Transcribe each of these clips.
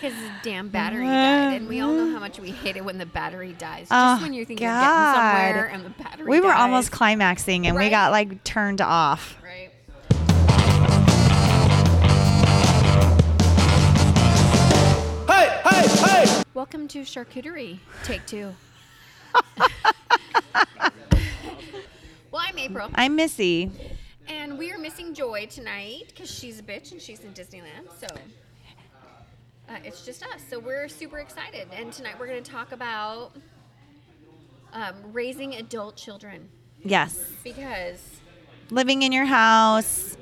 Because the damn battery died, and we all know how much we hate it when the battery dies. Just Oh, when you think God. you're getting somewhere and the battery. We were dies. almost climaxing and we got like turned off. right. Hey, hey, hey! Welcome to charcuterie. Take two. well, I'm April, I'm Missy. and we are missing Joy tonight because she's a bitch and she's in Disneyland. So uh, it's just us. So we're super excited, and tonight we're going to talk about um, raising adult children Yes. because Living in your house,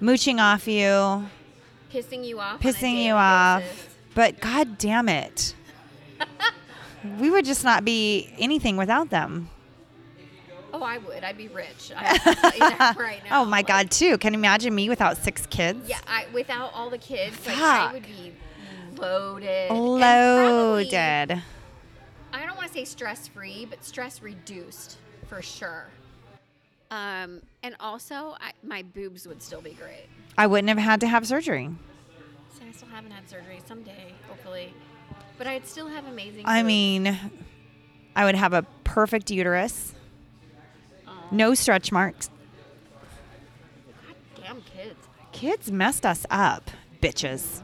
mooching off you, pissing you off, pissing you off. basis. But god damn it. we would just not be anything without them. Oh, I would. I'd be rich. I have to tell you that right now. oh my Like, god, too. Can you imagine me without six kids? Yeah, I, without all the kids, like I would be loaded. and probably- Loaded. I don't want to say stress free, but stress reduced for sure. Um, and also, I, my boobs would still be great. I wouldn't have had to have surgery. See, I still haven't had surgery. Someday, hopefully, but I'd still have amazing. I boobs. mean, I would have a perfect uterus. No stretch marks. God damn kids. Kids messed us up, bitches.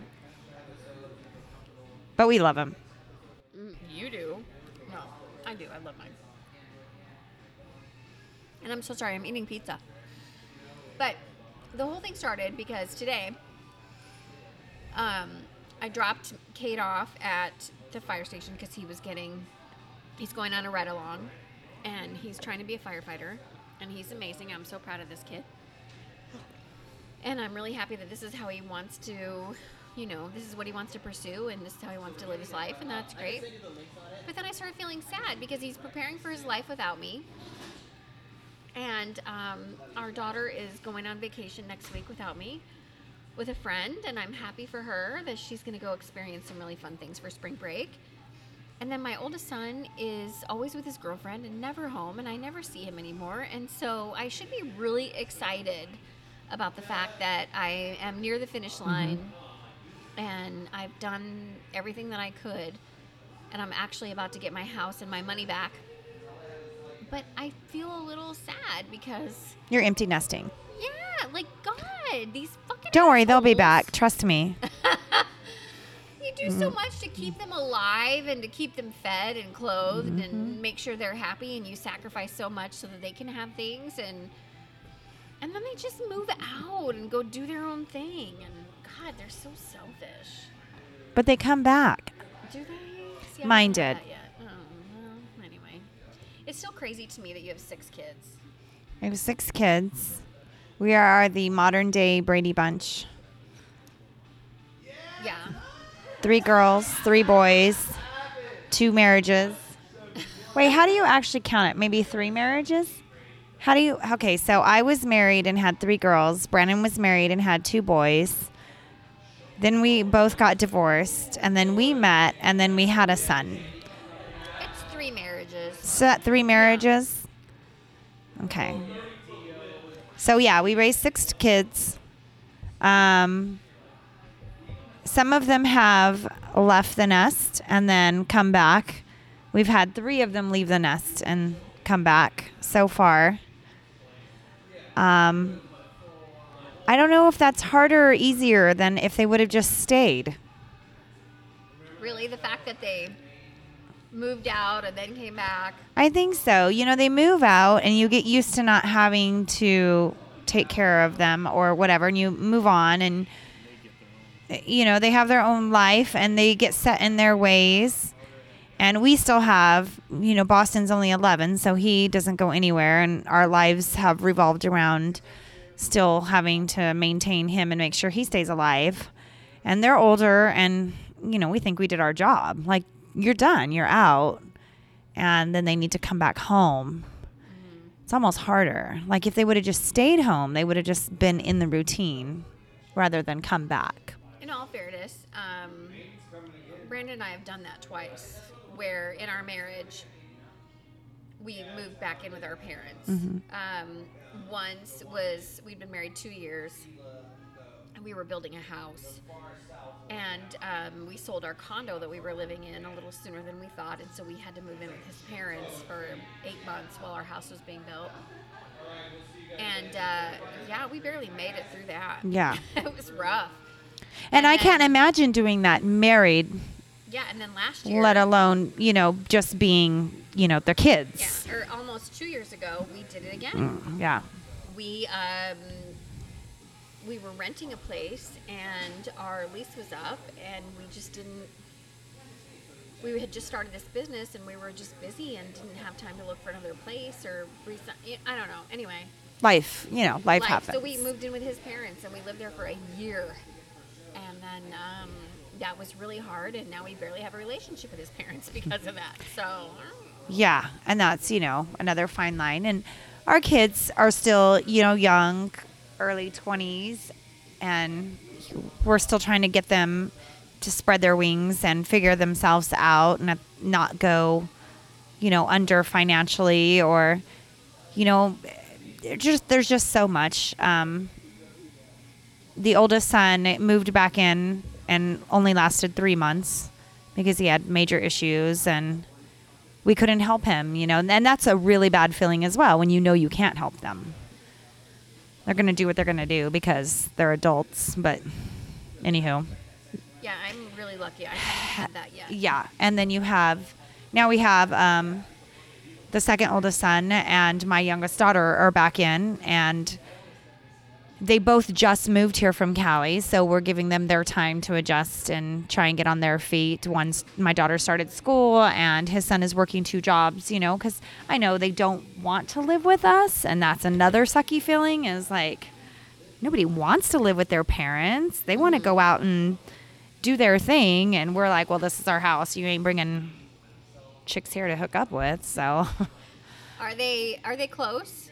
But we love them. Mm, you do. No, I do. I love mine. And I'm so sorry. I'm eating pizza. But the whole thing started because today, um, I dropped Cade off at the fire station because he was getting, he's going on a ride along, and he's trying to be a firefighter, and he's amazing. I'm so proud of this kid. And I'm really happy that this is how he wants to, you know, this is what he wants to pursue, and this is how he wants to live his life, and that's great. But then I started feeling sad because he's preparing for his life without me. And um, our daughter is going on vacation next week without me with a friend, and I'm happy for her that she's going to go experience some really fun things for spring break. And then my oldest son is always with his girlfriend and never home, and I never see him anymore. And so I should be really excited about the fact that I am near the finish line and I've done everything that I could, and I'm actually about to get my house and my money back. But I feel a little sad because, You're empty nesting. yeah, like God, these fucking. Don't worry, they'll be back. Trust me. You do so mm-hmm. much to keep them alive and to keep them fed and clothed and mm-hmm. make sure they're happy, and you sacrifice so much so that they can have things, and and then they just move out and go do their own thing. And God, they're so selfish. But they come back. Do they? See, I Mine haven't had did. that yet. Oh, well, anyway, it's still crazy to me that you have six kids. I have six kids. We are the modern day Brady Bunch. Yeah. Three girls, three boys, two marriages. Wait, how do you actually count it? Maybe three marriages? How do you? Okay, so I was married and had three girls. Brandon was married and had two boys. Then we both got divorced, and then we met, and then we had a son. It's three marriages. So that three marriages. Okay. So yeah, we raised six kids. Um, some of them have left the nest and then come back. We've had three of them leave the nest and come back so far. Um, I don't know if that's harder or easier than if they would have just stayed. Really, the fact that they moved out and then came back. I think so. You know, they move out and you get used to not having to take care of them or whatever, and you move on and you know, they have their own life and they get set in their ways. And we still have, you know, Boston's only 11, so he doesn't go anywhere and our lives have revolved around still having to maintain him and make sure he stays alive. And they're older and you know, we think we did our job. Like you're done, you're out and then they need to come back home. It's almost harder. Like if they would have just stayed home, they would have just been in the routine rather than come back. In all fairness, um, Brandon and I have done that twice, where in our marriage, we moved back in with our parents. Um, once was we'd been married two years, And we were building a house, and um, we sold our condo that we were living in a little sooner than we thought, and so we had to move in with his parents for eight months while our house was being built. And uh, yeah, we barely made it through that. Yeah. it was rough. And I And can't imagine doing that married, Yeah, and then last year, let alone, you know, just being, you know, their kids. yeah, or almost two years ago, we did it again. Yeah. we um, we were renting a place and our lease was up and we just didn't we had just started this business and we were just busy and didn't have time to look for another place or I don't know. Anyway, Life, you know, life, life. happens. So we moved in with his parents and we lived there for a year, and then um, that was really hard. And now we barely have a relationship with his parents because of that. So Yeah, and that's, you know, another fine line. And our kids are still, you know, young, early 20s, and we're still trying to get them to spread their wings and figure themselves out and not go, you know, under financially or, you know, just there's just so much. Um, the oldest son moved back in and only lasted three months because he had major issues and we couldn't help him, you know, and that's a really bad feeling as well when you know you can't help them. They're going to do what they're going to do because they're adults, but anywho. yeah, I'm really lucky. I haven't had that yet. Yeah, and then you have now we have um, the second oldest son and my youngest daughter are back in, and they both just moved here from Cali, so we're giving them their time to adjust and try and get on their feet. Once my daughter started school, and his son is working two jobs, you know, because I know they don't want to live with us, and that's another sucky feeling. Is like nobody wants to live with their parents; they want to go out and do their thing, and we're like, well, this is our house. You ain't bringing chicks here to hook up with, so. Are they are they close?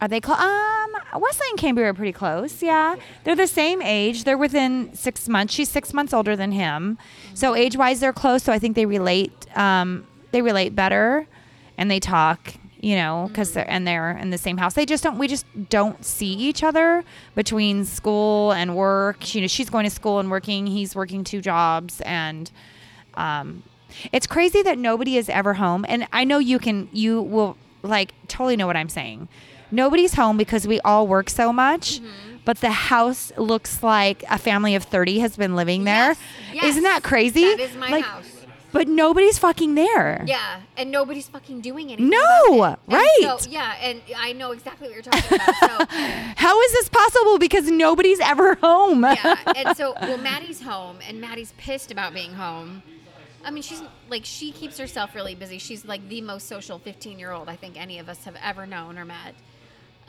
Are they close? Um, Wesley and Cambria are pretty close. Yeah, they're the same age. They're within six months. She's six months older than him, so age wise they're close. So I think they relate. Um, they relate better, and they talk. You know, because they're and they're in the same house. They just don't. We just don't see each other between school and work. You know, she's going to school and working. He's working two jobs, and um, it's crazy that nobody is ever home. And I know you can. You will like totally know what I'm saying. Nobody's home because we all work so much. Mm-hmm. But the house looks like a family of 30 has been living there. Yes, yes. not that crazy? That is my Like, house. But nobody's fucking there. Yeah, and nobody's fucking doing anything. No, about it. Right. So, yeah, and I know exactly what you're talking about. So How is this possible? Because nobody's ever home. yeah, and so well, Maddie's home, and Maddie's pissed about being home. I mean, she's like she keeps herself really busy. She's like the most social 15 year old I think any of us have ever known or met.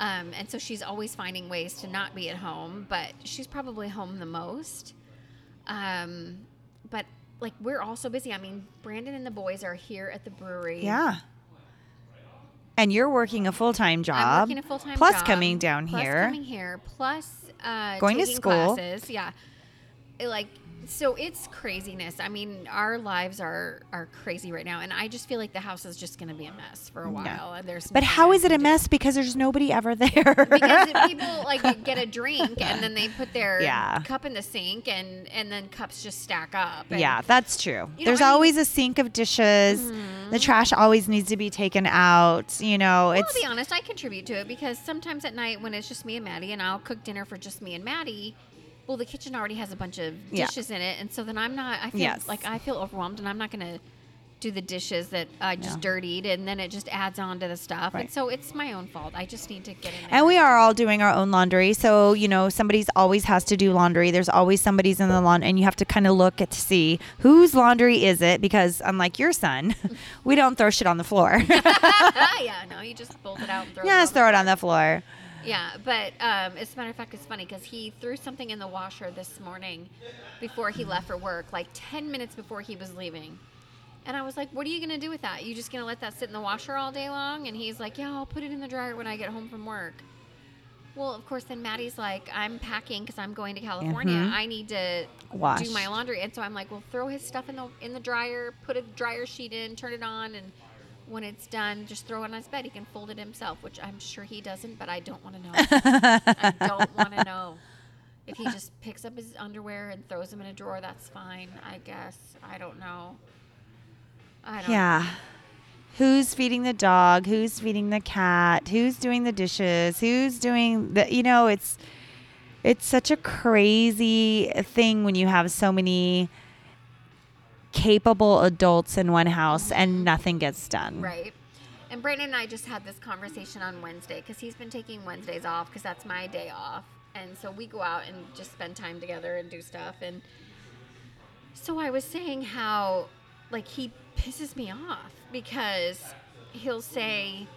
Um, and so she's always finding ways to not be at home, but she's probably home the most. Um, but like we're all so busy. I mean, Brandon and the boys are here at the brewery. Yeah. And you're working a full time job. I'm working a full time Plus job. coming down plus here. coming here. Plus uh, Going to school. Classes. Yeah, It, like so it's craziness. I mean, our lives are are crazy right now, and I just feel like the house is just going to be a mess for a while. And there's But how is it a mess? Because there's nobody ever there. because if people like get a drink and then they put their Yeah. cup in the sink and and then cups just stack up. And yeah, that's true. You know, There's I mean- always a sink of dishes. The mm-hmm. trash always needs to be taken out. You know, Well, it's I'll be honest, I contribute to it because sometimes at night when it's just me and Maddie and I'll cook dinner for just me and Maddie, well, the kitchen already has a bunch of Yeah. dishes in it, and so then I'm not. I feel Yes. like I feel overwhelmed, and I'm not going to do the dishes that I just Yeah. dirtied, and then it just adds on to the stuff, and so it's my own fault. I just need to get in there. And we are all doing our own laundry. So, you know, somebody's always has to do laundry. There's always somebody's in the laundry, and you have to kind of look at to see whose laundry is it because, unlike your son, we don't throw shit on the floor. yeah, no, you just fold it out and throw yeah, it throw it on the floor. Yeah, but um, as a matter of fact, it's funny because he threw something in the washer this morning before he left for work, like 10 minutes before he was leaving. And I was like, What are you going to do with that? You just going to let that sit in the washer all day long? And he's like, Yeah, I'll put it in the dryer when I get home from work. Well, of course, then Maddie's like, I'm packing because I'm going to California. Mhm. I need to Wash. do my laundry. And so I'm like, Well, throw his stuff in the in the dryer, put a dryer sheet in, turn it on, and when it's done, just throw it on his bed. He can fold it himself, which I'm sure he doesn't, but I don't want to know. I don't want to know. if he just picks up his underwear and throws them in a drawer, that's fine. I guess. I don't know. I don't. Yeah. Who's feeding the dog? Who's feeding the cat? Who's doing the dishes? Who's doing the you know, it's it's such a crazy thing when you have so many capable adults in one house and nothing gets done. Right. And Brandon and I just had this conversation on Wednesday because he's been taking Wednesdays off because that's my day off. And so we go out and just spend time together and do stuff. And so I was saying how, like, he pisses me off because he'll say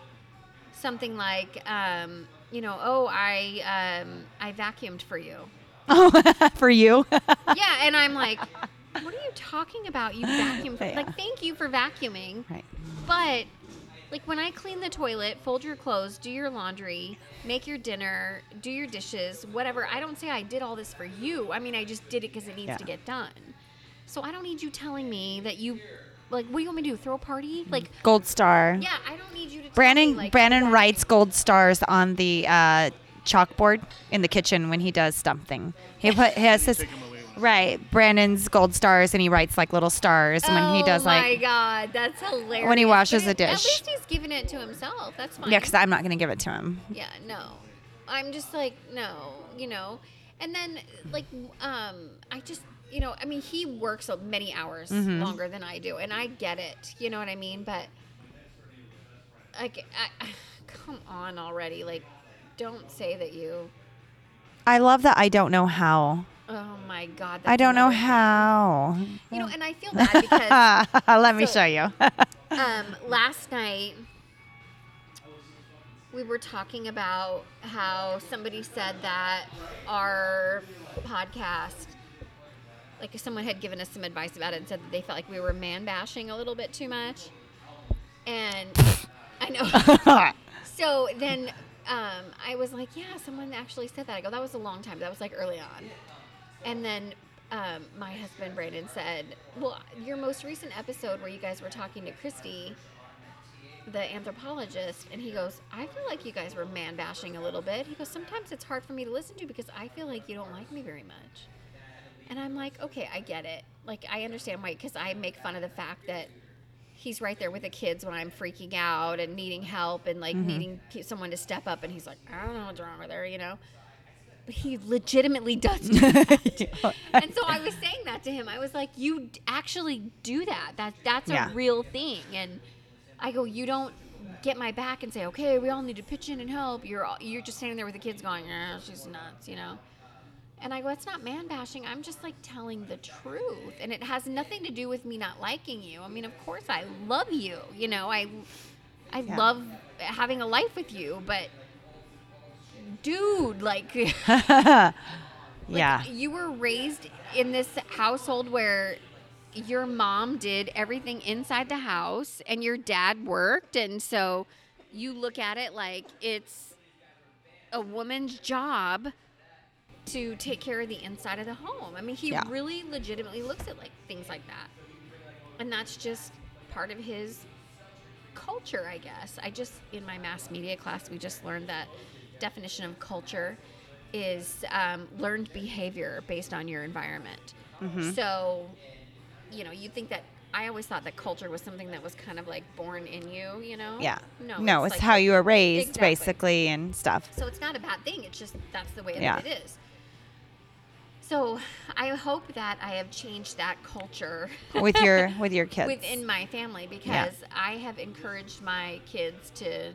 something like, um, you know, oh, I um, I vacuumed for you. Oh, For you. yeah, and I'm like, what are you talking about? You vacuum? Yeah. Like, thank you for vacuuming. right. But like when I clean the toilet, fold your clothes, do your laundry, make your dinner, do your dishes, whatever. I don't say I did all this for you. I mean, I just did it because it needs Yeah. to get done. So I don't need you telling me that you like. What do you want me to do? Throw a party? Like, Gold star. yeah, I don't need you to. Tell Brandon me, like, Brandon exactly. writes gold stars on the uh, chalkboard in the kitchen when he does something. He put he has his Take 'em away with right Brandon's gold stars and he writes like little stars when he does like. Oh my god, that's hilarious. when he washes But a it- At dish. least he's giving it to himself. That's fine. yeah because I'm not gonna give it to him. Yeah, no. I'm just like, no, you know. And then like um I just you know, I mean he works so many hours Mm-hmm. longer than I do and I get it. You know what I mean? But like I, come on already. Like don't say that you I love that I don't know how. Oh my god. I don't know how. You know, and I feel bad because Let me show you. um, last night we were talking about how somebody said that our podcast like someone had given us some advice about it and said that they felt like we were man bashing a little bit too much and i know so then um, i was like yeah someone actually said that i go that was a long time that was like early on and then um, my husband Brandon said, "Well, your most recent episode where you guys were talking to Christy, the anthropologist, and he goes, I feel like you guys were man bashing a little bit. He goes, sometimes it's hard for me to listen to because I feel like you don't like me very much. And I'm like, okay, I get it. Like I understand why, because I make fun of the fact that." He's right there with the kids when I'm freaking out and needing help and like needing someone to step up. And he's like, I don't know what's wrong with her, you know? But he legitimately does do that. and so I was saying that to him. I was like, "You actually do that. That that's Yeah. a real thing." And I go, "You don't get my back and say, "Okay, we all need to pitch in and help." You're all, you're just standing there with the kids going, "Yeah, she's nuts," you know. And I go, "It's not man bashing. I'm just like telling the truth, and it has nothing to do with me not liking you. I mean, of course I love you. You know, I I Yeah. love having a life with you, but." Dude, like Like, yeah. You were raised in this household where your mom did everything inside the house and your dad worked. And so you look at it like it's a woman's job to take care of the inside of the home. I mean, he Yeah. really legitimately looks at like things like that. And that's just part of his culture, I guess. I just, in my mass media class, we just learned that definition of culture is um, learned behavior based on your environment. Mm-hmm. So, you know, you think that I always thought that culture was something that was kind of like born in you, you know? Yeah. No, No, it's like- how you were raised Exactly. basically and stuff. so it's not a bad thing. It's just that's the way Yeah. that it is. So I hope that I have changed that culture with your with your kids. within my family because I have encouraged my kids to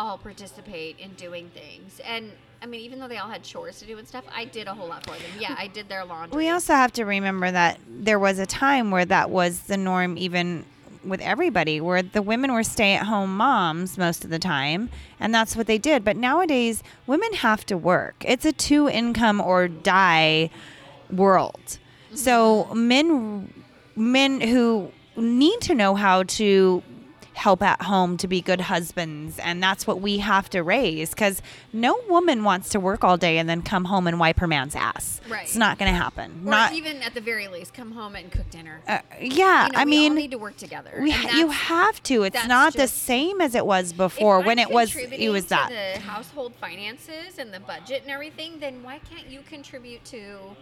all participate in doing things. And I mean, even though they all had chores to do and stuff, I did a whole lot for them. Yeah, I did their laundry. We also have to remember that there was a time where that was the norm, even with everybody, where the women were stay at home moms most of the time, and that's what they did. But nowadays, women have to work. It's a two income or die world. So mm-hmm. men men who need to know how to help at home to be good husbands and that's what we have to raise cuz no woman wants to work all day and then come home and wipe her man's ass. Right. It's not going to happen. Or not even at the very least, come home and cook dinner. uh, yeah, You know, I we mean all need to work together. we ha- you have to. It's not the same as it was before when it was it was that. the household finances and the budget and everything. Then why can't you contribute to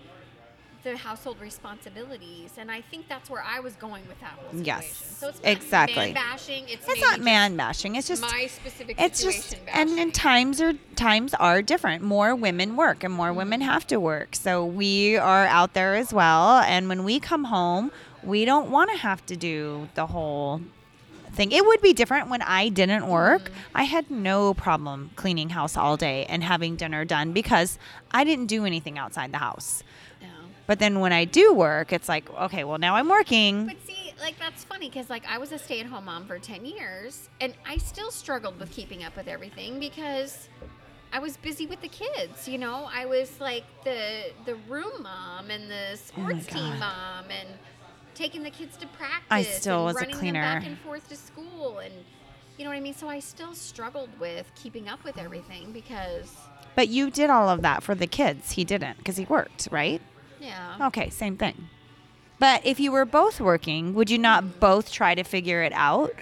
the household responsibilities? And I think that's where I was going with that whole situation. Yes, so it's exactly. Bashing. It's, It's not man bashing. It's just my specific it's situation. just and, bashing. and times are times are different more women work and more women have to work so we are out there as well and when we come home we don't want to have to do the whole thing it would be different when i didn't work Mm-hmm. i had no problem cleaning house all day and having dinner done because i didn't do anything outside the house No. but then when i do work it's like okay well now i'm working But see, like that's funny because like I was a stay-at-home mom for ten years, and I still struggled with keeping up with everything because I was busy with the kids. You know, I was like the the room mom and the oh sports team Oh God. mom and taking the kids to practice. I still and was a running cleaner. them back and forth to school, and you know what I mean. So I still struggled with keeping up with everything because but you did all of that for the kids he didn't because he worked right yeah. Okay, same thing. But if you were both working, would you not both try to figure it out?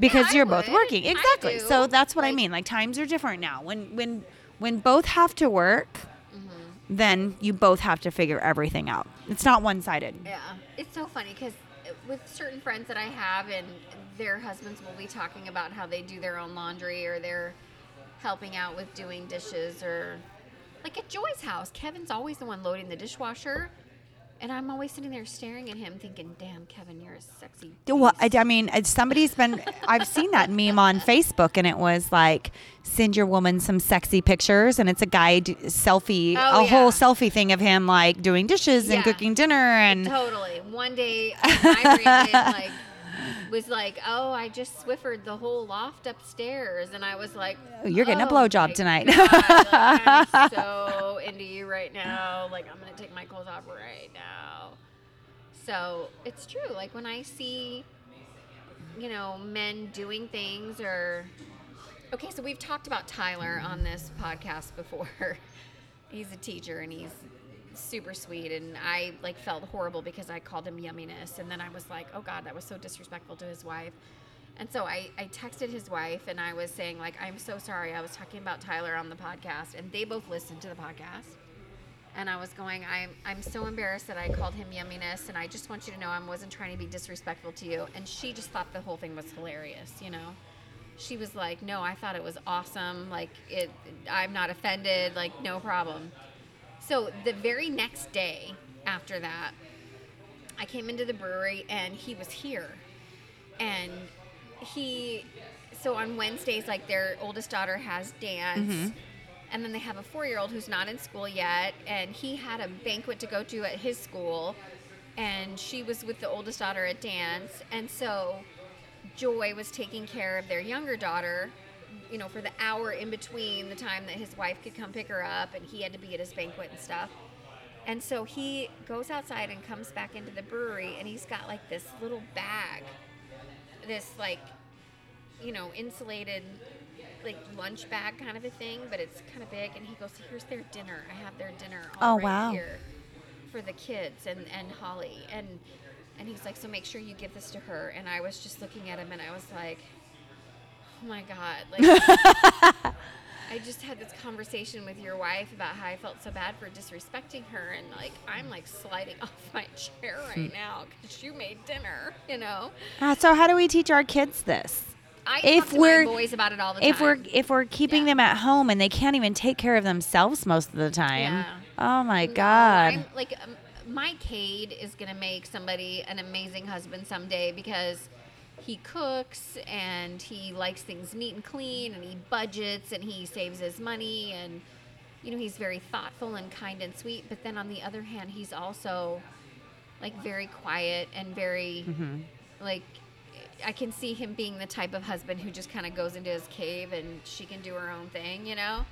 Because I you're both working. Exactly. So that's what I mean. Like times are different now. When when when both have to work, Mm-hmm. then you both have to figure everything out. It's not one-sided. Yeah, it's so funny because with certain friends that I have, and their husbands will be talking about how they do their own laundry or they're helping out with doing dishes, or like at Joy's house, Kevin's always the one loading the dishwasher, and I'm always sitting there staring at him, thinking, "Damn, Kevin, you're a sexy." Well, I. I mean, somebody's been. I've seen that meme on Facebook, and it was like, "Send your woman some sexy pictures," and it's a guy d- selfie, Oh, a whole selfie thing of him like doing dishes and cooking dinner, and Totally. One day, uh, my Brandon like was like, "Oh, I just Swiffered the whole loft upstairs," and I was like, Oh, you're getting a "Oh blowjob tonight." God, like, I'm so into you right now. Like, I'm gonna take my clothes off right now. So it's true. Like when I see, you know, men doing things or. Okay, so we've talked about Tyler on this podcast before. he's a teacher and he's super sweet and I like felt horrible because I called him yumminess and then I was like, "Oh god, that was so disrespectful to his wife." And so I, I texted his wife and I was saying like, "I'm so sorry. I was talking about Tyler on the podcast." And they both listened to the podcast. And I was going, I'm I'm so embarrassed that I called him yumminess and I just want you to know I wasn't trying to be disrespectful to you. And she just thought the whole thing was hilarious, you know she was like, "No, I thought it was awesome. Like it, I'm not offended. Like no problem." So the very next day after that, I came into the brewery and he was here, and he. So on Wednesdays, like their oldest daughter has dance. Mm-hmm. And then they have a four year old who's not in school yet, and he had a banquet to go to at his school, and she was with the oldest daughter at dance. And so Joy was taking care of their younger daughter, you know, for the hour in between the time that his wife could come pick her up and he had to be at his banquet and stuff. And so he goes outside and comes back into the brewery and he's got like this little bag, this like, you know, insulated like lunch bag kind of a thing, but it's kind of big. And he goes, "Here's their dinner. I have their dinner oh, all Oh, right wow. here for the kids and and Holly." And and he's like, "So make sure you give this to her." And I was just looking at him, and I was like, "Oh my god!" Like. I just had this conversation with your wife about how I felt so bad for disrespecting her, and like I'm like sliding off my chair right now because you made dinner, you know. Ah, so how do we teach our kids this? I If we're- my boys about it all the If time. we're if we're keeping Yeah. them at home and they can't even take care of themselves most of the time. Yeah. Oh my No, god. I'm, like um, my Cade is gonna make somebody an amazing husband someday because he cooks and he likes things neat and clean and he budgets and he saves his money and you know he's very thoughtful and kind and sweet. But then on the other hand, he's also like very quiet and very like I can see him being the type of husband who just kind of goes into his cave and she can do her own thing, you know.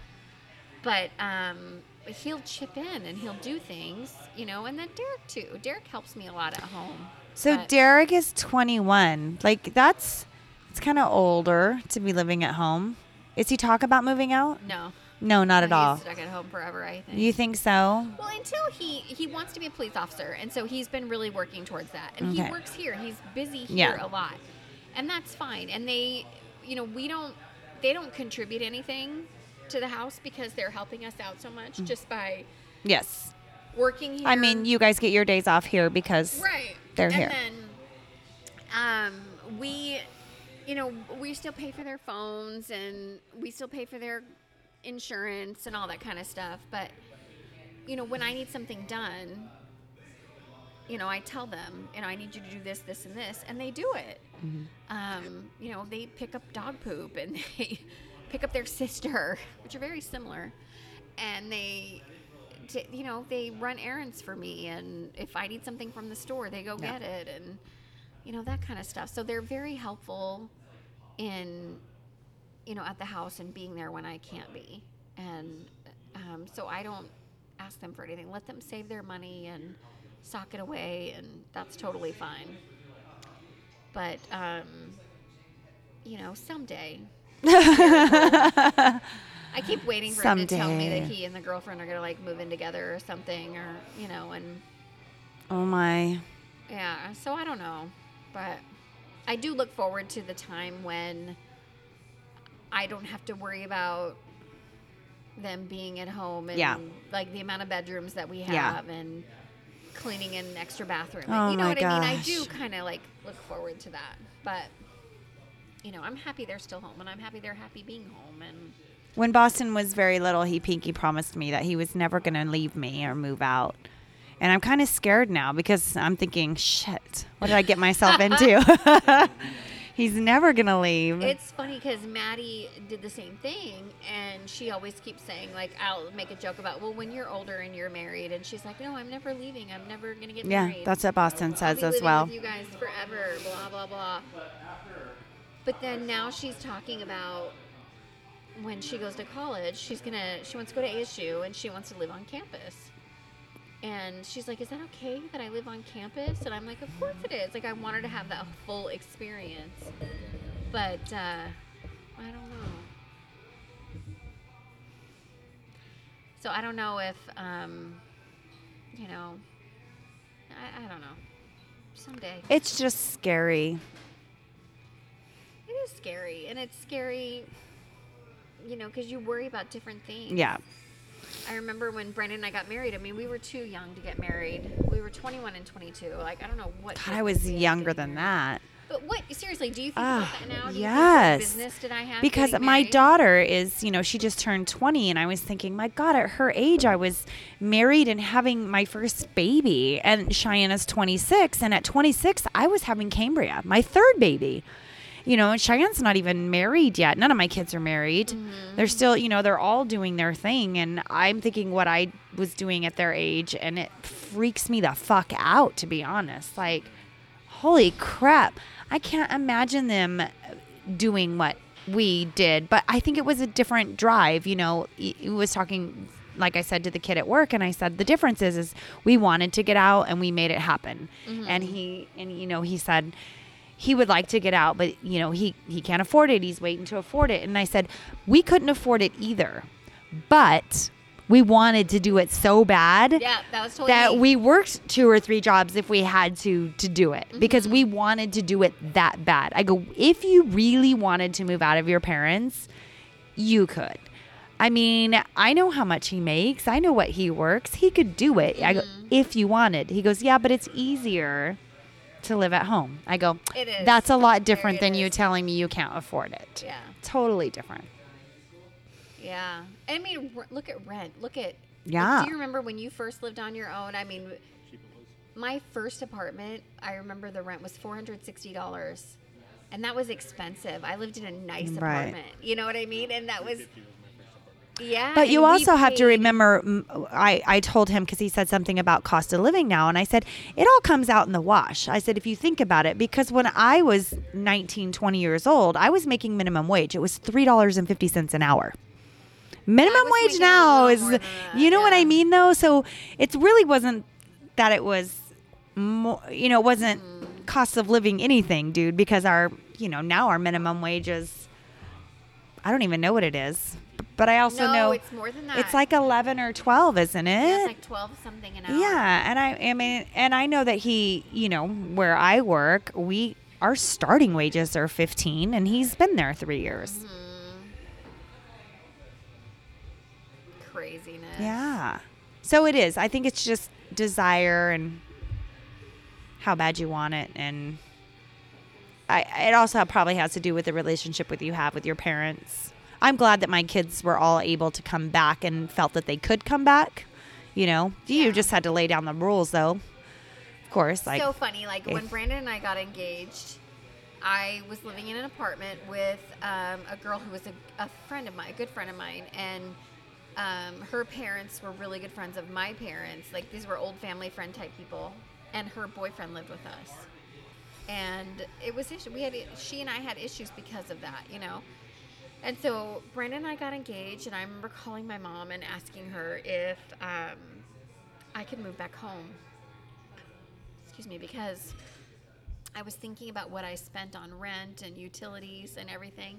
But um, he'll chip in and he'll do things, you know. And then Derek too. Derek helps me a lot at home. So But- Derek is 21. Like that's It's kind of older to be living at home. Is he talk about moving out? No. No, not at all. stuck at home forever, I think. You think so? Well, until he he wants to be a police officer, and so he's been really working towards that. And Okay. he works here. He's busy here Yeah. a lot, and that's fine. And they, you know, we don't they don't contribute anything to the house because they're helping us out so much just by Yes. working here. Mm. I mean, you guys get your days off here because right? They're and here. then, um, we, you know, we still pay for their phones and we still pay for their insurance and all that kind of stuff. But, you know, when I need something done, you know, I tell them, you know, I need you to do this, this, and this, and they do it. Mm-hmm. Um, you know, they pick up dog poop and they pick up their sister, which are very similar, and they, t- you know, they run errands for me, and if I need something from the store, they go Yeah. get it, and you know that kind of stuff. So they're very helpful in, you know, at the house and being there when I can't be, and um, so I don't ask them for anything. Let them save their money and sock it away, and that's totally fine. But um, you know, someday. I keep waiting for him to tell me that he and the girlfriend are gonna like move in together or something, or you know, and oh my. yeah. So I don't know, but I do look forward to the time when I don't have to worry about them being at home and Yeah. like the amount of bedrooms that we Yeah. have and cleaning an extra bathroom. Oh you know what I mean? I do kind of like look forward to that, but you know, I'm happy they're still home and I'm happy they're happy being home and When Boston was very little, he pinky promised me that he was never going to leave me or move out. And I'm kind of scared now because I'm thinking, shit, what did I get myself into? He's never going to leave. It's funny because Maddie did the same thing, and she always keeps saying, like, I'll make a joke about, well, when you're older and you're married, and she's like, no, I'm never leaving. I'm never gonna get yeah, married. that's what Boston says as well. With you guys forever. Blah blah blah. But then now she's talking about when she goes to college, she's gonna she wants to go to ASU and she wants to live on campus. And she's like, "Is that okay that I live on campus?" And I'm like, "Of course it is. Like I want her to have that full experience." But uh, I don't know. So I don't know if um, you know. I, I don't know. Someday. It's just scary. It is scary, and it's scary, you know, because you worry about different things. Yeah. I remember when Brandon and I got married. I mean, we were too young to get married. We were 21 and 22. Like, I don't know what. God, I was business we had younger than that. But what? Seriously, do you think Ah, about that now? Do you yes. Business did I have? because my daughter is, you know, she just turned 20 and I was thinking, my god, at her age I was married and having my first baby and Cheyenne is 26 and at 26 I was having Cambria, my third baby. You know, Cheyenne's not even married yet. None of my kids are married. Mm-hmm. They're still, you know, they're all doing their thing and I'm thinking what I was doing at their age and it freaks me the fuck out to be honest. Like holy crap. I can't imagine them doing what we did, but I think it was a different drive. You know, he was talking, like I said to the kid at work, and I said the difference is, is we wanted to get out and we made it happen. And he, and you know, he said he would like to get out, but you know, he he can't afford it. He's waiting to afford it. And I said we couldn't afford it either, but we wanted to do it so bad Yeah, that was totally that we worked two or three jobs if we had to to do it mm-hmm. because we wanted to do it that bad. I go, if you really wanted to move out of your parents, you could. I mean, I know how much he makes. I know what he works. He could do it. I go, mm-hmm. if you wanted. He goes, yeah, but it's easier to live at home. I go, It is. that's a lot different than you telling me you can't afford it. Yeah. Totally different. Yeah. I mean, look at rent. Look at. Yeah. Do you remember when you first lived on your own? I mean, my first apartment, I remember the rent was $460. And that was expensive. I lived in a nice Right. apartment. You know what I mean? And that was. Yeah. But you also have to remember, mm, I, I told him because he said something about cost of living now. And I said, it all comes out in the wash. I said, if you think about it, because when I was 19, 20 years old, I was making minimum wage. It was $3.50 an hour. Minimum wage now is, more than that, you know what I mean, though? So it really wasn't that it was more, you know, it wasn't cost of living anything, dude, because our, you know, now our minimum wage is, I don't even know what it is. But I also no, know it's more than that. it's like 11 or 12, isn't it? Yeah, it's like twelve something an hour. Yeah, and I, I mean, and I know that he, you know, where I work, we our starting wages are fifteen, and he's been there three years. Mm-hmm. Craziness. Yeah, so it is. I think it's just desire and how bad you want it, and I. It also probably has to do with the relationship with you have with your parents. I'm glad that my kids were all able to come back and felt that they could come back. You know, you Yeah. just had to lay down the rules, though. Of course, like so funny. Like if- when Brandon and I got engaged, I was living in an apartment with um, a girl who was a, a friend of mine, a good friend of mine, and um, her parents were really good friends of my parents. Like these were old family friend type people, and her boyfriend lived with us. And it was issue. We had she and I had issues because of that, you know. And so Brandon and I got engaged, and I remember calling my mom and asking her if um, I could move back home excuse me, because I was thinking about what I spent on rent and utilities and everything,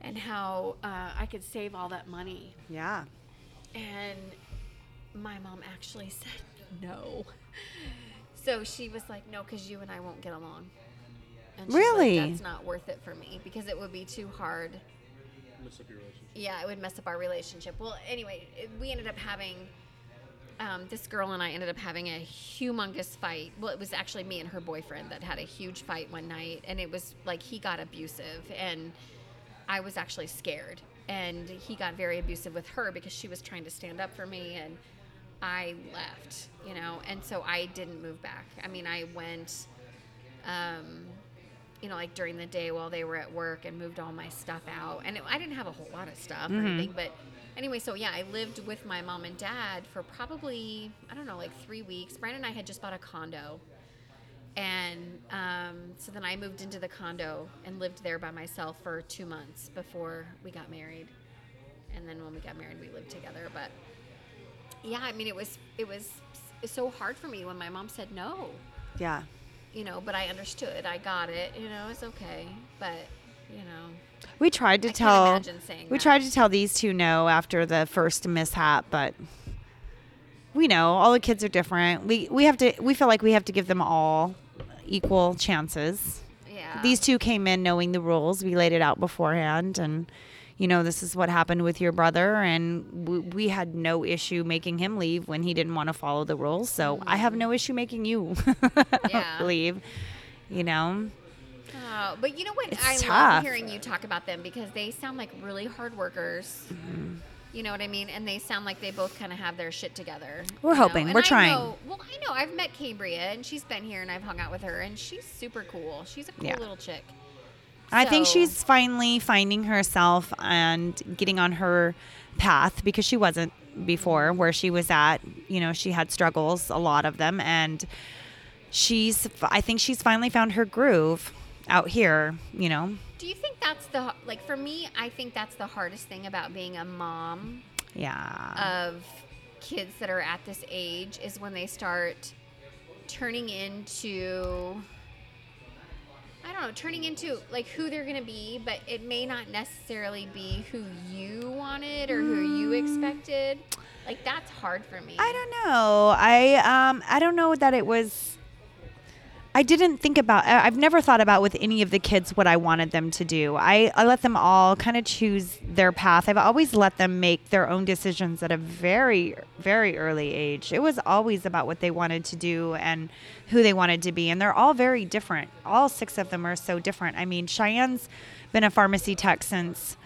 and how uh, I could save all that money. yeah. And my mom actually said no. So she was like, "No, because you and I won't get along." And she's like, Really? That's not worth it for me because it would be too hard. Yeah, it would mess up our relationship. Well, anyway, it, we ended up having um, this girl and I ended up having a humongous fight. Well, it was actually me and her boyfriend that had a huge fight one night, and it was like he got abusive, and I was actually scared. And he got very abusive with her because she was trying to stand up for me, and I left, you know, and so I didn't move back. I mean, I went, um, you know, like during the day while they were at work and moved all my stuff out. And it, I didn't have a whole lot of stuff or anything, but anyway, so yeah, I lived with my mom and dad for probably, I don't know, like three weeks. Brian and I had just bought a condo. And um, so then I moved into the condo and lived there by myself for two months before we got married. And then when we got married, we lived together. But yeah, I mean, it was it was so hard for me when my mom said no Yeah. You know, but I understood. I got it. You know, it's okay. But, you know, We tried to I tell we that. tried to tell these two no after the first mishap, but we know all the kids are different. We we have to we feel like we have to give them all equal chances. yeah. These two came in knowing the rules. We laid it out beforehand and you know, this is what happened with your brother, and we, we had no issue making him leave when he didn't want to follow the rules. So I have no issue making you Yeah. leave. You know, Oh, but you know what? It's I tough. love hearing you talk about them because they sound like really hard workers. Mm-hmm. You know what I mean? And they sound like they both kind of have their shit together. We're know? hoping. We're trying. know- well, I know. I've met Cambria and she's been here and I've hung out with her and she's super cool. She's a cool Yeah. little chick. I think she's finally finding herself and getting on her path because she wasn't before where she was at. You know, she had struggles, a lot of them, and she's. I think she's finally found her groove out here. You know, Do you think that's the like for me? I think that's the hardest thing about being a mom yeah, of kids that are at this age is when they start turning into I don't know, turning into like who they're going to be, but it may not necessarily be who you wanted or who you expected. Like that's hard for me. I don't know. I um I don't know that it was I didn't think about I've never thought about with any of the kids what I wanted them to do. I, I let them all kind of choose their path. I've always let them make their own decisions at a very very early age. It was always about what they wanted to do and who they wanted to be and they're all very different. All six of them are so different. I mean, Cheyenne's been a pharmacy tech since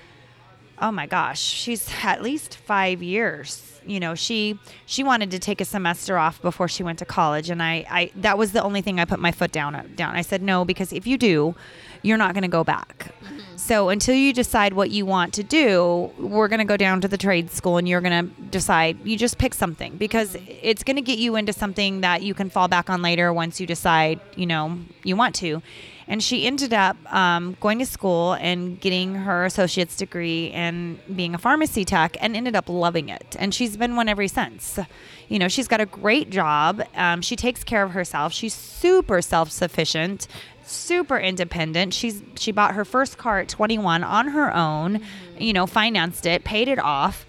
oh my gosh she's at least five years. You know she she wanted to take a semester off before she went to college and i i that was the only thing i put my foot down down. I said no because if you do you're not going to go back. Mm-hmm. So until you decide what you want to do we're going to go down to the trade school and you're going to decide you just pick something because mm-hmm. it's going to get you into something that you can fall back on later once you decide you know you want to and she ended up um, going to school and getting her associate's degree and being a pharmacy tech, and ended up loving it. And she's been one ever since. You know, she's got a great job. Um, she takes care of herself. She's super self sufficient super independent. She's she bought her first car at 21 on her own, you know, financed it, paid it off.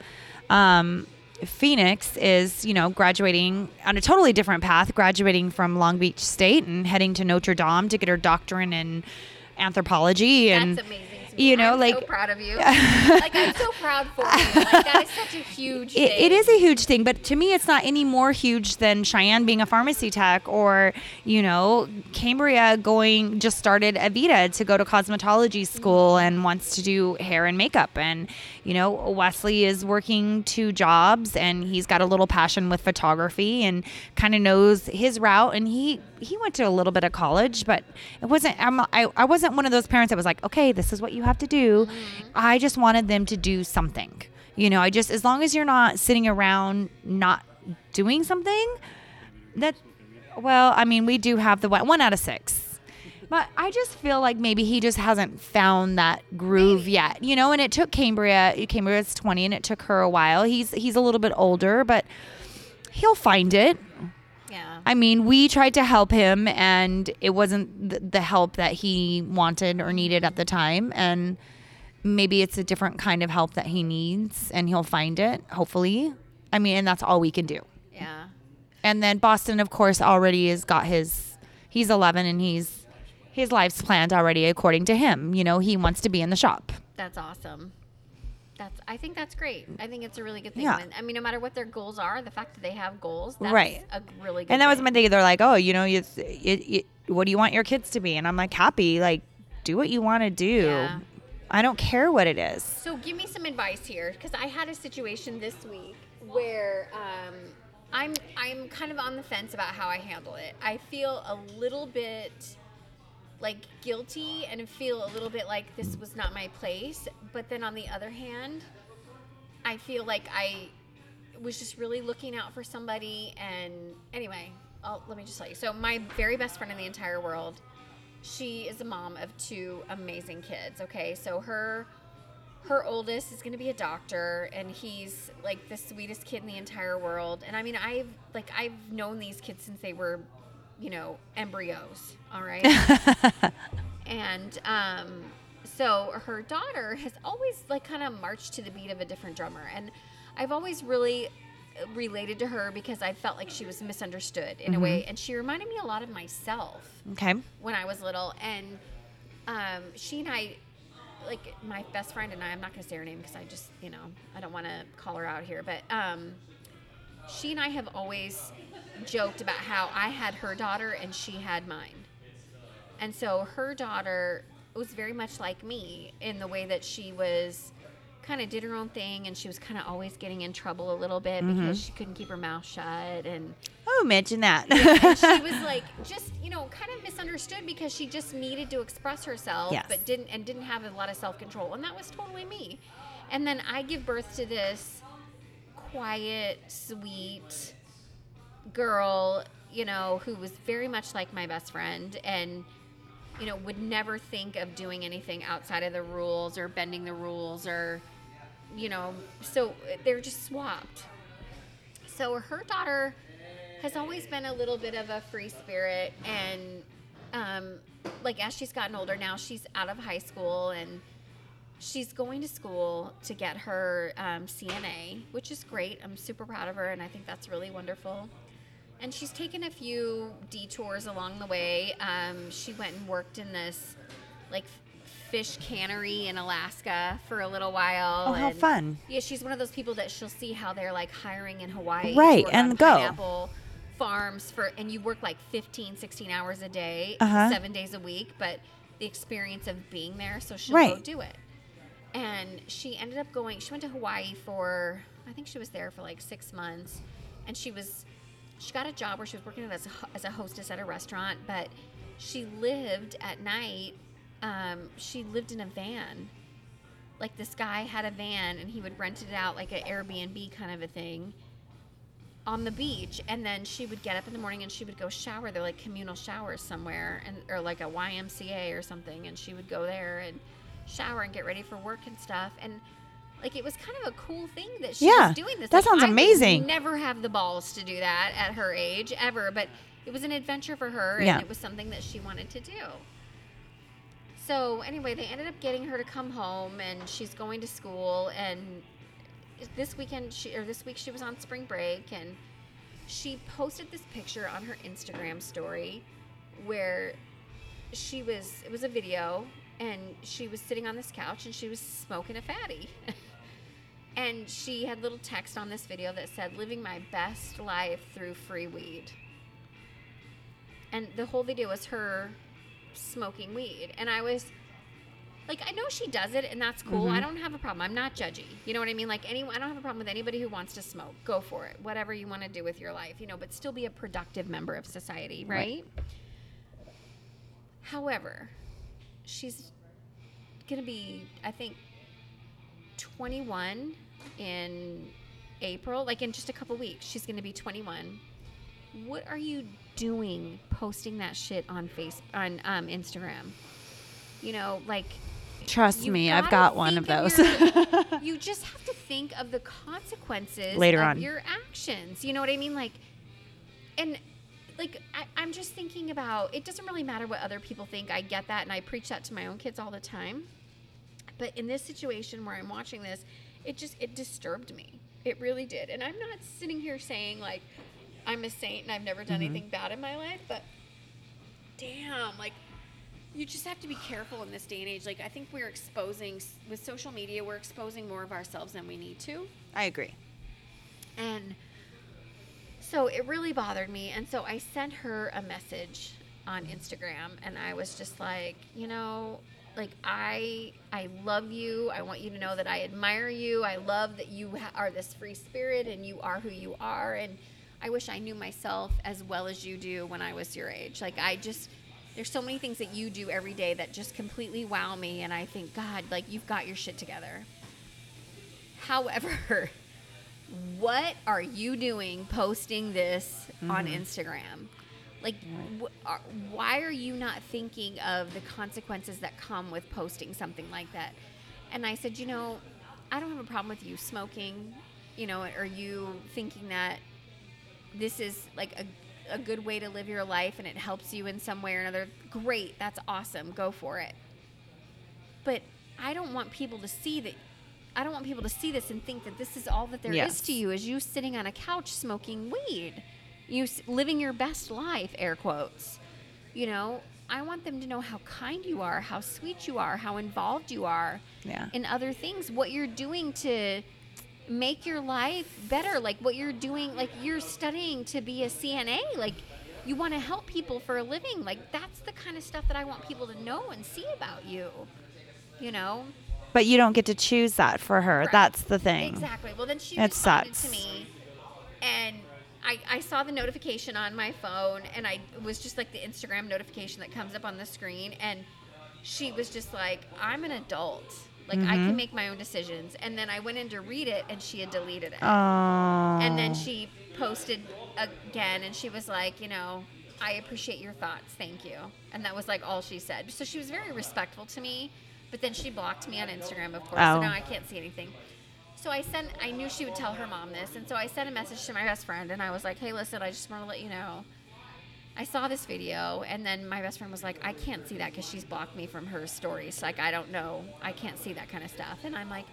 Um, Phoenix is, you know, graduating on a totally different path, graduating from Long Beach State and heading to Notre Dame to get her doctorate in anthropology and That's amazing. You know, I'm like so proud of you. like I'm so proud for you. Like that is such a huge. it, thing. it is a huge thing, but to me, it's not any more huge than Cheyenne being a pharmacy tech or, you know, Cambria going, just started Aveda to go to cosmetology school mm-hmm. and wants to do hair and makeup. And, you know, Wesley is working two jobs and he's got a little passion with photography and kind of knows his route. And he, he went to a little bit of college, but it wasn't, I'm, I, I wasn't one of those parents that was like, okay, this is what you have to do. Mm-hmm. I just wanted them to do something. You know, I just as long as you're not sitting around not doing something, that well, I mean, we do have the one, one out of six. But I just feel like maybe he just hasn't found that groove yet, you know. And it took Cambria. Cambria's twenty, and it took her a while. He's he's a little bit older, but he'll find it. I mean, we tried to help him, and it wasn't th- the help that he wanted or needed at the time. And maybe it's a different kind of help that he needs, and he'll find it, hopefully. I mean, and that's all we can do. Yeah. And then Boston, of course, already has got his, he's 11 and he's, his life's planned already according to him. You know, he wants to be in the shop. That's awesome. That's. I think that's great. I think it's a really good thing. Yeah. I mean, no matter what their goals are, the fact that they have goals, that's Right. a really good. Thing. And that was my thing. They're like, oh, you know, you, it, it, what do you want your kids to be? And I'm like, happy. Like, do what you want to do. Yeah. I don't care what it is. So give me some advice here, because I had a situation this week where um, I'm I'm kind of on the fence about how I handle it. I feel a little bit like guilty and feel a little bit like this was not my place. But then on the other hand, I feel like I was just really looking out for somebody. And anyway, I'll, let me just tell you. So my very best friend in the entire world, she is a mom of two amazing kids. Okay, so her her oldest is going to be a doctor and he's like the sweetest kid in the entire world and i mean i've like i've known these kids since they were you know embryos all right? And um so her daughter has always like kind of marched to the beat of a different drummer. And i've always really related to her because i felt like she was misunderstood in a way. And she reminded me a lot of myself Okay. when I was little, and um, she and I, like my best friend and I, I'm not gonna say her name because I just, you know, I don't want to call her out here, but um, she and I have always joked about how I had her daughter and she had mine, and so her daughter was very much like me in the way that she was kind of did her own thing and she was kind of always getting in trouble a little bit mm-hmm. because she couldn't keep her mouth shut and Oh, mention that. and she was like just you know kind of misunderstood because she just needed to express herself Yes. but didn't and didn't have a lot of self-control and that was totally me and then i give birth to this quiet sweet girl you know who was very much like my best friend and you know would never think of doing anything outside of the rules or bending the rules or you know so they're just swapped. So her daughter has always been a little bit of a free spirit and um, like as she's gotten older now she's out of high school and she's going to school to get her um, cna which is great. I'm super proud of her and i think that's really wonderful and she's taken a few detours along the way um, she went and worked in this like fish cannery in alaska for a little while Oh, how fun. yeah, she's one of those people that she'll see how they're like hiring in Hawaii. Right, and go. Farms for, and you work like 15, 16 hours a day, Uh-huh. seven days a week, but the experience of being there, so she'll go do it. And she ended up going, she went to Hawaii for, I think she was there for like six months. And she was, she got a job where she was working as a, as a hostess at a restaurant, but she lived at night, um, she lived in a van. Like this guy had a van and he would rent it out like an Airbnb kind of a thing. on the beach. And then she would get up in the morning and she would go shower they're like communal showers somewhere and or like a ymca or something. And she would go there and shower and get ready for work and stuff. And like it was kind of a cool thing that she Yeah, was doing this that Like, sounds I would amazing. never have the balls to do that at her age ever but it was an adventure for her and Yeah. it was something that she wanted to do so anyway they ended up getting her to come home and she's going to school and this weekend she or this week she was on spring break and she posted this picture on her Instagram story where she was it was a video and she was sitting on this couch and she was smoking a fatty. and she had little text on this video that said living my best life through free weed. And the whole video was her smoking weed and I was like I know she does it and that's cool. Mm-hmm. I don't have a problem. I'm not judgy. You know what I mean? Like anyone I don't have a problem with anybody who wants to smoke. Go for it. Whatever you want to do with your life, you know, but still be a productive member of society, right? Right. However, she's going to be I think 21 in April, like in just a couple weeks. She's going to be 21. What are you doing posting that shit on face on um, Instagram? You know, like Trust me, I've gotta one of those. you just have to think of the consequences Later of on. your actions. You know what I mean? Like, and like I, I'm just thinking about. It doesn't really matter what other people think. I get that, and I preach that to my own kids all the time. But in this situation where I'm watching this, it just it disturbed me. It really did. And I'm not sitting here saying like I'm a saint and I've never done mm-hmm. anything bad in my life, but damn, like you just have to be careful in this day and age. Like I think we're exposing with social media, we're exposing more of ourselves than we need to. I agree. And so it really bothered me. And so I sent her a message on Instagram and I was just like, you know, like I I love you. I want you to know that I admire you. I love that you ha- are this free spirit and you are who you are and I wish I knew myself as well as you do when I was your age. Like I just there's so many things that you do every day that just completely wow me and I think god, like you've got your shit together. However, what are you doing posting this on mm-hmm. Instagram? Like, wh- are, why are you not thinking of the consequences that come with posting something like that? And I said, you know, I don't have a problem with you smoking, you know, or you thinking that this is like a, a good way to live your life and it helps you in some way or another. Great, that's awesome. Go for it. But I don't want people to see that. I don't want people to see this and think that this is all that there is Yes. to you is you sitting on a couch smoking weed, you living your best life, air quotes. You know, I want them to know how kind you are, how sweet you are, how involved you are Yeah. in other things, what you're doing to make your life better, like what you're doing, like you're studying to be a CNA, like you want to help people for a living. Like that's the kind of stuff that I want people to know and see about you. You know? But you don't get to choose that for her. Right. That's the thing. Exactly. Well, then she It sucks. to me, and I, I saw the notification on my phone, and I it was just like the Instagram notification that comes up on the screen, and she was just like, "I'm an adult. Like I Mm-hmm. can make my own decisions." And then I went in to read it, and she had deleted it. Oh. And then she posted again, and she was like, you know, I appreciate your thoughts, thank you. And that was like all she said. So she was very respectful to me, but then she blocked me on Instagram, of course. Oh. So now I can't see anything. So I sent, I knew she would tell her mom this, and so I sent a message to my best friend, and I was like, hey, listen, I just want to let you know. I saw this video, and then my best friend was like, I can't see that because she's blocked me from her stories. Like, I don't know. I can't see that kind of stuff. And I'm like,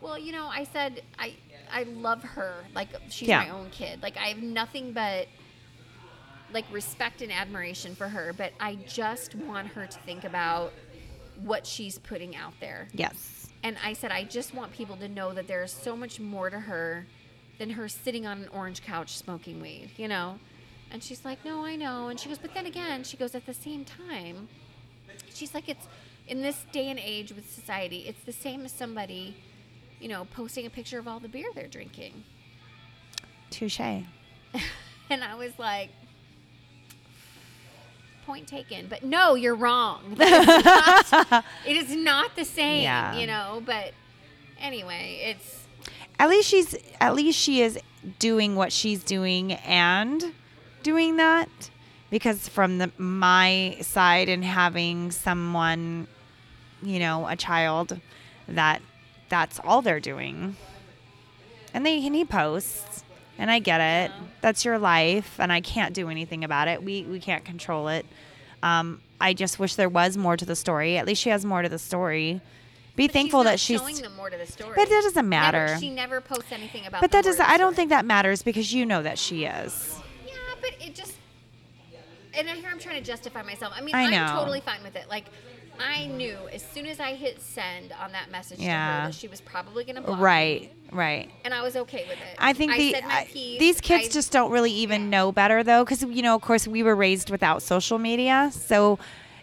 well, you know, I said I I love her. Like she's Yeah. my own kid. Like I have nothing but like respect and admiration for her, but I just want her to think about what she's putting out there. yes. And I said I just want people to know that there is so much more to her than her sitting on an orange couch smoking weed, you know? And she's like, "No, I know." And she goes, "But then again, she goes at the same time, she's like it's in this day and age with society, it's the same as somebody, you know, posting a picture of all the beer they're drinking." Touche. And I was like, point taken. But no, you're wrong. Not- it is not the same, Yeah. you know. But anyway, it's at least she's at least she is doing what she's doing and doing that because from the my side and having someone you know a child that that's all they're doing and they and he posts and i get it that's your life and i can't do anything about it we we can't control it um, i just wish there was more to the story at least she has more to the story be But thankful she's that she's showing them more to the story. but that doesn't Never- matter she never posts anything about. but that doesn't i don't think that matters because you know that she is Yeah, but it just. And I hear I'm trying to justify myself. I mean, I I'm totally fine with it. Like, I knew as soon as I hit send on that message to her that she was probably going to block me, right right and I was okay with it. I think the said my I- these kids I- just don't really even yeah. know better though, because you know, of course, we were raised without social media, so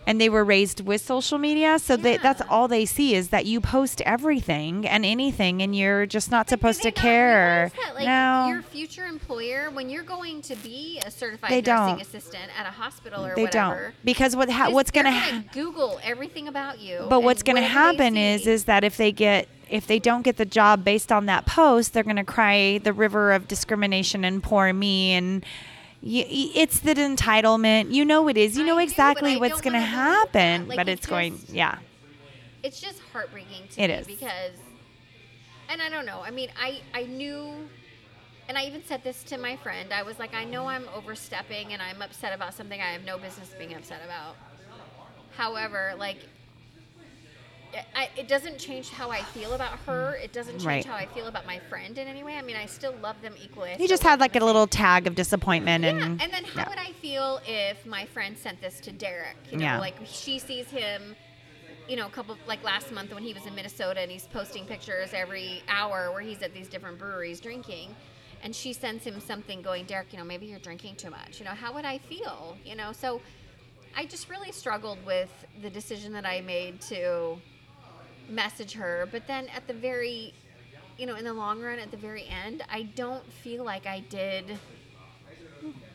and they were raised with social media, so they, that's all they see is that you post everything and anything, and you're just not But supposed to care. That, like, no, Your future employer, when you're going to be a certified They nursing don't. assistant at a hospital or they whatever, don't because what ha- what's they're gonna ha- Google everything about you. But what's going to happen is is that if they get if they don't get the job based on that post, they're going to cry the river of discrimination and poor me and y- y- it's the entitlement. You know it is. You know do, exactly I what's going to wanna believe that. happen, Like, but it it's going yeah. it's just heartbreaking to It me is. because and I don't know. I mean, I I knew and I even said this to my friend. I was like, I know I'm overstepping and I'm upset about something I have no business being upset about. However, like I, it doesn't change how I feel about her. Mm. It doesn't change Right. how I feel about my friend in any way. I mean, I still love them equally. I You just had like a little tag of disappointment yeah, and and then how yeah. would I feel if my friend sent this to Derek? You know, Yeah. like she sees him, you know, a couple like last month when he was in Minnesota and he's posting pictures every hour where he's at these different breweries drinking. And she sends him something going, Derek, you know, maybe you're drinking too much. You know, how would I feel? You know, so I just really struggled with the decision that I made to message her. But then at the very, you know, in the long run, at the very end, I don't feel like I did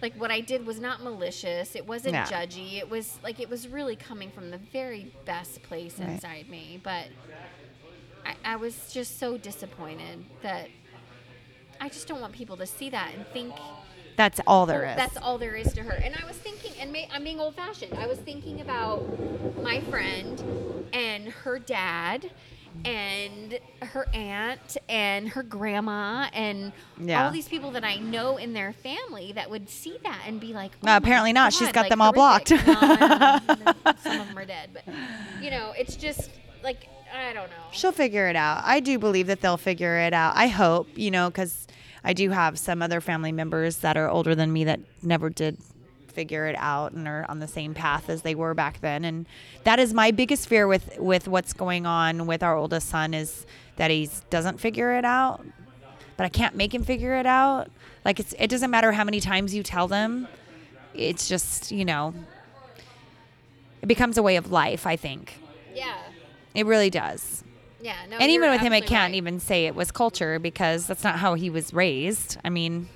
like what I did was not malicious. It wasn't Yeah. judgy. It was like it was really coming from the very best place Right. inside me. But I, I was just so disappointed that I just don't want people to see that and think that's all there oh, that's all there is to her. And I was thinking, and may, I'm being old fashioned. I was thinking about my friend and her dad and her aunt and her grandma and Yeah. all these people that I know in their family that would see that and be like, No, "Oh my apparently not. She's got like, them all blocked. No, some of them are dead, but you know, it's just like I don't know. She'll figure it out. I do believe that they'll figure it out. I hope, you know, because I do have some other family members that are older than me that never did figure it out and are on the same path as they were back then. And that is my biggest fear with with what's going on with our oldest son is that he doesn't figure it out. But I can't make him figure it out. Like it's it doesn't matter how many times you tell them. It's just, you know, it becomes a way of life, I think. Yeah, It really does yeah. No, and even with him, I can't right. even say it was culture because that's not how he was raised. I mean,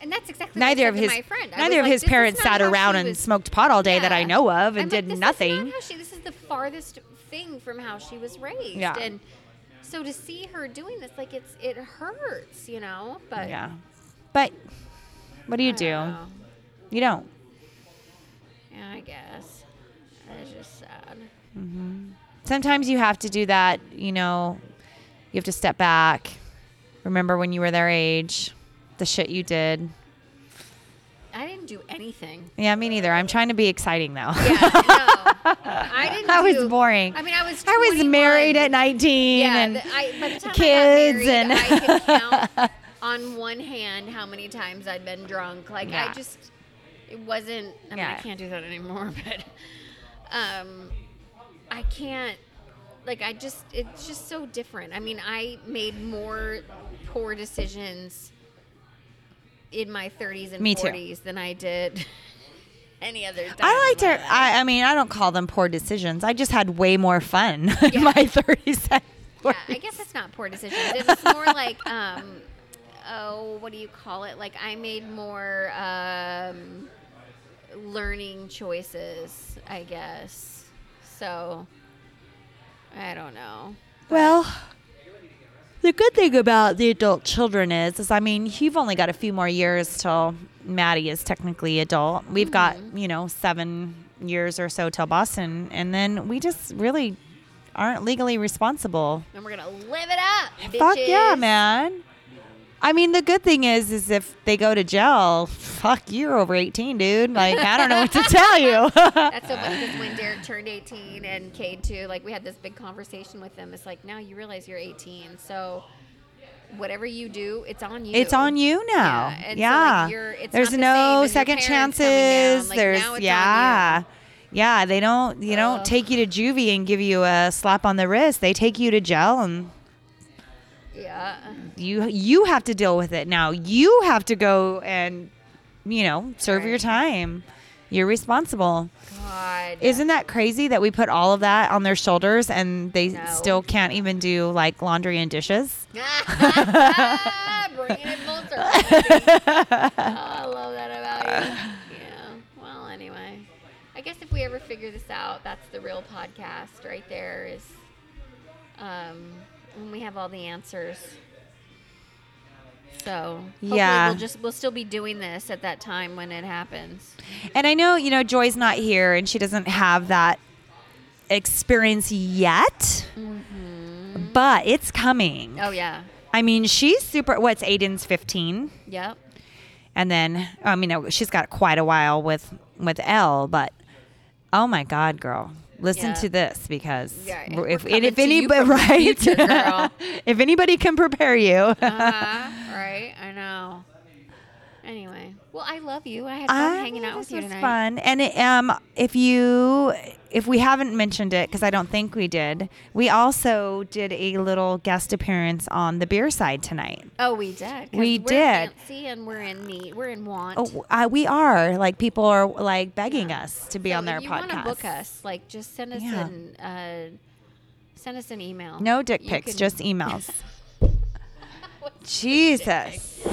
And that's exactly neither of his my friend. Neither of like, his parents sat around and was- smoked pot all day that I know of and I'm like, did Is nothing. not how she, this is the farthest thing from how she was raised. Yeah. And so to see her doing this, like it's it hurts, you know. But yeah, but what do you I do? don't. You don't. Yeah, I guess. It's just sad. Mm-hmm. Sometimes you have to do that. You know, you have to step back. Remember when you were their age, the shit you did. I didn't do anything. Yeah, me neither. I'm trying to be exciting though. Yeah, no. I didn't. That was boring. I mean, I was. I was married at 19 Yeah, and the, I, by the time kids I married, and- I can count on one hand how many times I'd been drunk. Like Yeah. I just, it wasn't. I mean, I can't do that anymore. But, um, I can't. Like I just, it's just so different. I mean, I made more poor decisions in my 30s and Me too. 40s than I did any other time. I like to. I, I mean, I don't call them poor decisions. I just had way more fun in my 30s. and yeah, 40s. I guess it's not poor decisions. It was more like, um, oh, what do you call it? Like I made more um, learning choices, I guess. So I don't know. Well, the good thing about the adult children is, is I mean, you've only got a few more years till Maddie is technically adult. We've got mm-hmm. you know seven years or so till Boston, and then we just really aren't legally responsible. And we're gonna live it up. Fuck yeah, man. I mean, the good thing is, is if they go to jail, fuck, you're over 18, dude. Like, I don't know what to tell you. That's so funny because when Derek turned 18 and Cade too, like we had this big conversation with them. It's like now you realize you're 18, so whatever you do, it's on you. It's on you now. Yeah, Yeah. so, like, you're- it's There's not the no same second parents coming down. chances. Like, There's now it's on yeah. Yeah, they don't you don't take you to juvie and give you a slap on the wrist. They take you to jail and You you have to deal with it now. You have to go and you know, serve your time. You're responsible. God. Isn't that crazy that we put all of that on their shoulders and they No. still can't even do like laundry and dishes? Bringing it full circle. oh, I love that about you. Yeah. Well, anyway, I guess if we ever figure this out, that's the real podcast right there. Is um, when we have all the answers. So Yeah. we'll just we'll still be doing this at that time when it happens. And I know, you know, Joy's not here and she doesn't have that experience yet, mm-hmm. but it's coming. Oh yeah. I mean, she's super. What's Aiden's 15? Yep. And then, I mean, she's got quite a while with with L, but oh my God, girl. Listen Yeah. to this because Yeah, if, if anybody right, future, if anybody can prepare you, Uh-huh. right. I know. Anyway, well, I love you. I had fun I- hanging out with you was tonight. fun. And it, um, if you, if we haven't mentioned it, because I don't think we did, we also did a little guest appearance on the beer side tonight. Oh, we did. We did. we're did. Fancy and we're in need. We're in want. Oh, uh, we are like people are like begging us to be So on their you podcast. want to book us, like just send us Yeah. an uh, send us an email. No dick You pics, can- just emails. Jesus.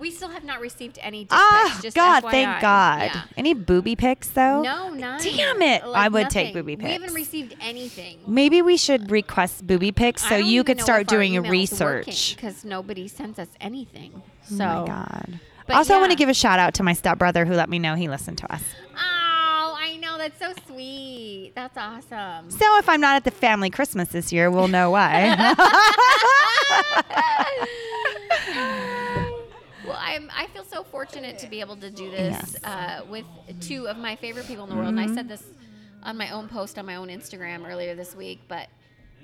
We still have not received any dick Ah, pics. Just God, FYI. thank God. Yeah. Any booby pics though? No, none. Damn it. Like, I would take booby booby We haven't received anything. Maybe we should request booby pics so you could start doing research. because nobody sends us anything. Oh So, my God. But also, I want to give a shout out to my stepbrother who let me know he listened to us. oh, I know that's so sweet. That's awesome. So if I'm not at the family Christmas this year, we'll know why. I'm, I feel so fortunate to be able to do this. Mm-hmm. uh, with two of my favorite people in the world. And I said this on my own post on my own Instagram earlier this week, but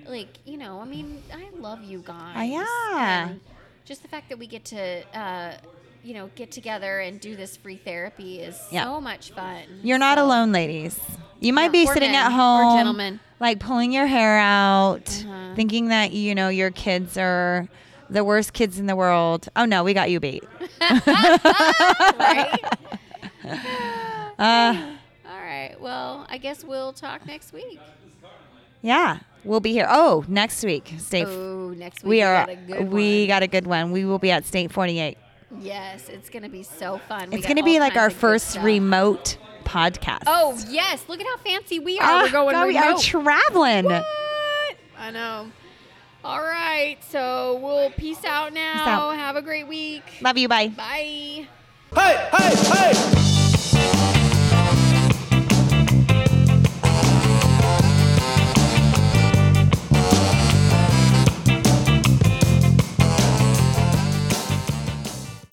like, you know, I mean, I love you guys. yeah. And just the fact that we get to, uh, you know, get together and do this free therapy is Yeah. so much fun. You're not So- alone, ladies. You might Yeah, be sitting men, at home, gentlemen. like pulling your hair out, Uh-huh. thinking that you know your kids are the worst kids in the world. Oh no, we got you beat. right? Uh, All right. Well, I guess we'll talk next week. yeah, we'll be here. Oh, next week, state. Oh, next week we are. got a good we one. got a good one. We will be at State 48. Yes, it's gonna be so fun. We It's going to be like our first remote podcast. Oh yes, look at how fancy we are. Ah, We're going God, we are traveling. What? I know. All right, so we'll peace out now. out. Have a great week. Love you. Bye. Bye. Hey, hey, hey!